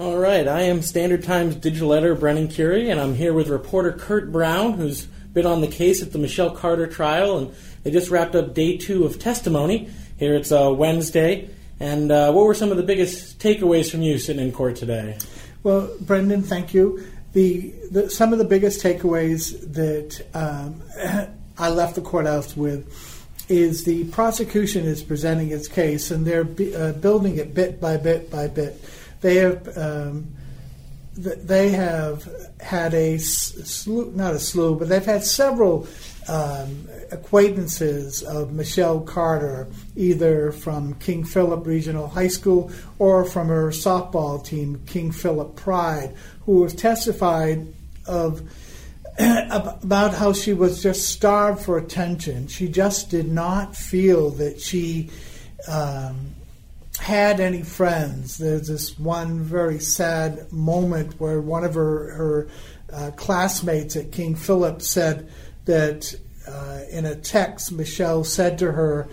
All right, I am Standard Times digital editor Brennan Curie, and I'm here with reporter Curt Brown, who's been on the case at the Michelle Carter trial, and they just wrapped up day two of testimony. Here it's uh, Wednesday, and uh, what were some of the biggest takeaways from you sitting in court today? Well, Brendan, thank you. The, the some of the biggest takeaways that um, I left the courthouse with is the prosecution is presenting its case, and they're uh, building it bit by bit by bit. They have um, they have had a slew, not a slew, but they've had several um, acquaintances of Michelle Carter, either from King Philip Regional High School or from her softball team, King Philip Pride, who have testified of about how she was just starved for attention. She just did not feel that she um, had any friends. There's this one very sad moment where one of her, her uh, classmates at King Philip said that uh, in a text, Michelle said to her,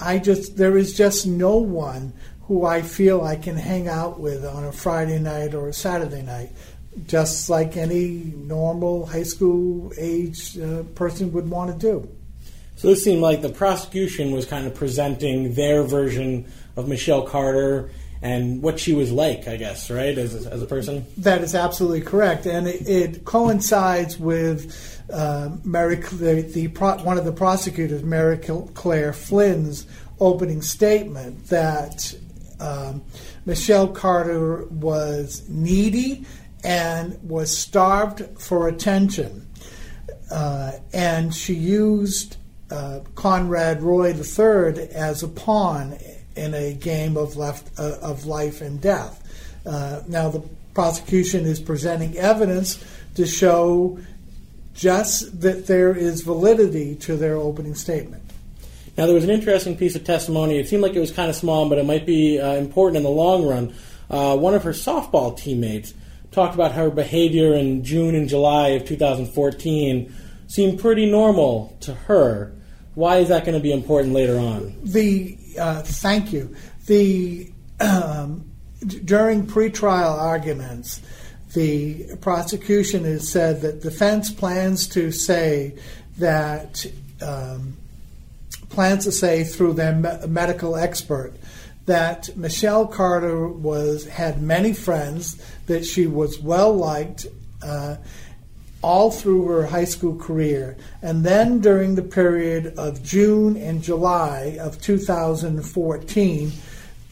I just, there is just no one who I feel I can hang out with on a Friday night or a Saturday night, just like any normal high school age uh, person would want to do. So this seemed like the prosecution was kind of presenting their version of Michelle Carter and what she was like, I guess, right, as a, as a person? That is absolutely correct. And it, it coincides with uh, Mary, the, the pro, one of the prosecutors, Maryclare Flynn's opening statement that um, Michelle Carter was needy and was starved for attention. Uh, and she used uh, Conrad Roy III as a pawn in a game of left uh, of life and death. Uh, now the prosecution is presenting evidence to show just that there is validity to their opening statement. Now there was an interesting piece of testimony. It seemed like it was kind of small, but it might be uh, important in the long run. Uh, one of her softball teammates talked about her behavior in June and July of 2014 seemed pretty normal to her. Why is that going to be important later on? The uh, thank you. The um, during pretrial arguments, the prosecution has said that defense plans to say that um, plans to say through their me- medical expert that Michelle Carter was had many friends, that she was well liked. Uh, all through her high school career. And then during the period of June and July of 2014,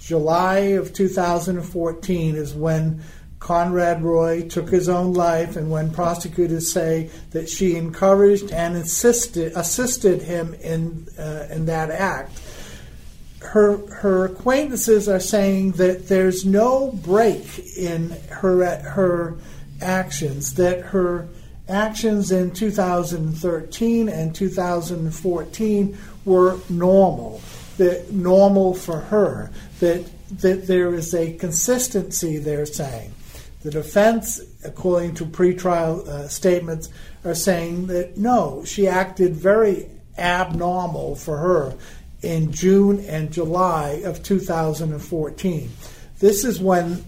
July of 2014 is when Conrad Roy took his own life, and when prosecutors say that she encouraged and insisted, assisted him in, uh, in that act, her, her acquaintances are saying that there's no break in her, her actions, that her actions in 2013 and 2014 were normal, that normal for her, that that there is a consistency. They're saying the defense, according to pretrial uh, statements, are saying that no, she acted very abnormal for her in June and July of 2014. This is when,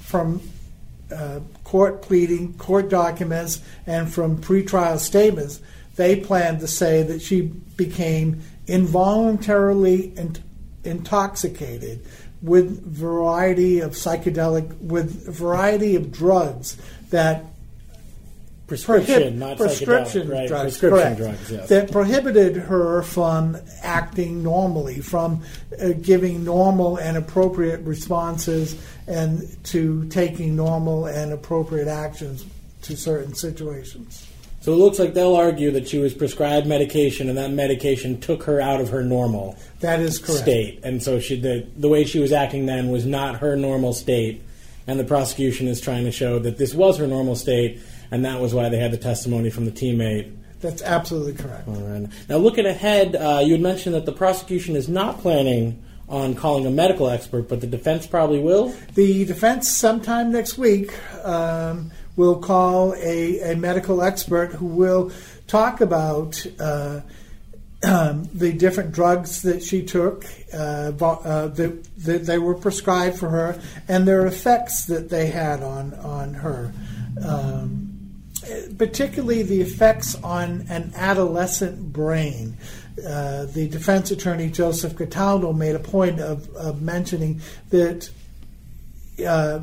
from uh, court pleading, court documents, and from pretrial statements, they planned to say that she became involuntarily in- intoxicated with variety of psychedelic, with variety of drugs that prescription, not prescription right? drugs, prescription correct, drugs, yes. that prohibited her from acting normally, from uh, giving normal and appropriate responses, and to taking normal and appropriate actions to certain situations. So it looks like they'll argue that she was prescribed medication, and that medication took her out of her normal that is correct. state, and so she the the way she was acting then was not her normal state, and the prosecution is trying to show that this was her normal state and that was why they had the testimony from the teammate. That's absolutely correct. Right. Now, looking ahead, uh, you had mentioned that the prosecution is not planning on calling a medical expert, but the defense probably will. The defense, sometime next week, um, will call a, a medical expert who will talk about uh, um, the different drugs that she took uh, uh, that, that, they were prescribed for her and their effects that they had on on her. Um, particularly the effects on an adolescent brain. Uh, the defense attorney Joseph Cataldo made a point of, of mentioning that uh,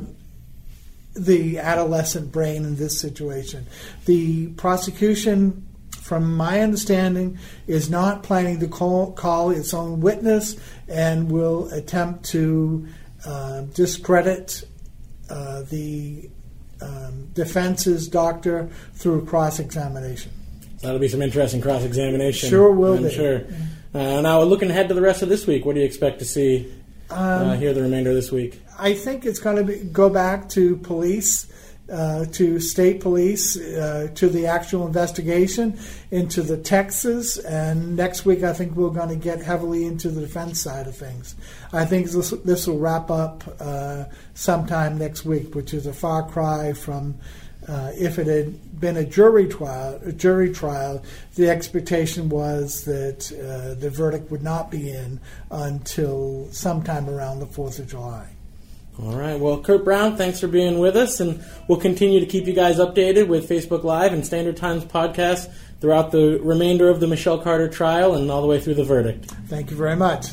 the adolescent brain in this situation. The prosecution, from my understanding, is not planning to call, call its own witness and will attempt to uh, discredit uh, the um, defense's doctor through cross examination. That'll be some interesting cross examination. Sure will I'm be. Sure. Uh, now, looking ahead to the rest of this week, what do you expect to see uh, Um, here the remainder of this week? I think it's going to be, go back to police, uh, to state police, uh, to the actual investigation, into the Texas, and next week I think we're going to get heavily into the defense side of things. I think this, this will wrap up uh, sometime next week, which is a far cry from. Uh, if it had been a jury trial, a jury trial, the expectation was that uh, the verdict would not be in until sometime around the Fourth of July. All right. Well, Curt Brown, thanks for being with us, and we'll continue to keep you guys updated with Facebook Live and Standard Times podcast throughout the remainder of the Michelle Carter trial and all the way through the verdict. Thank you very much.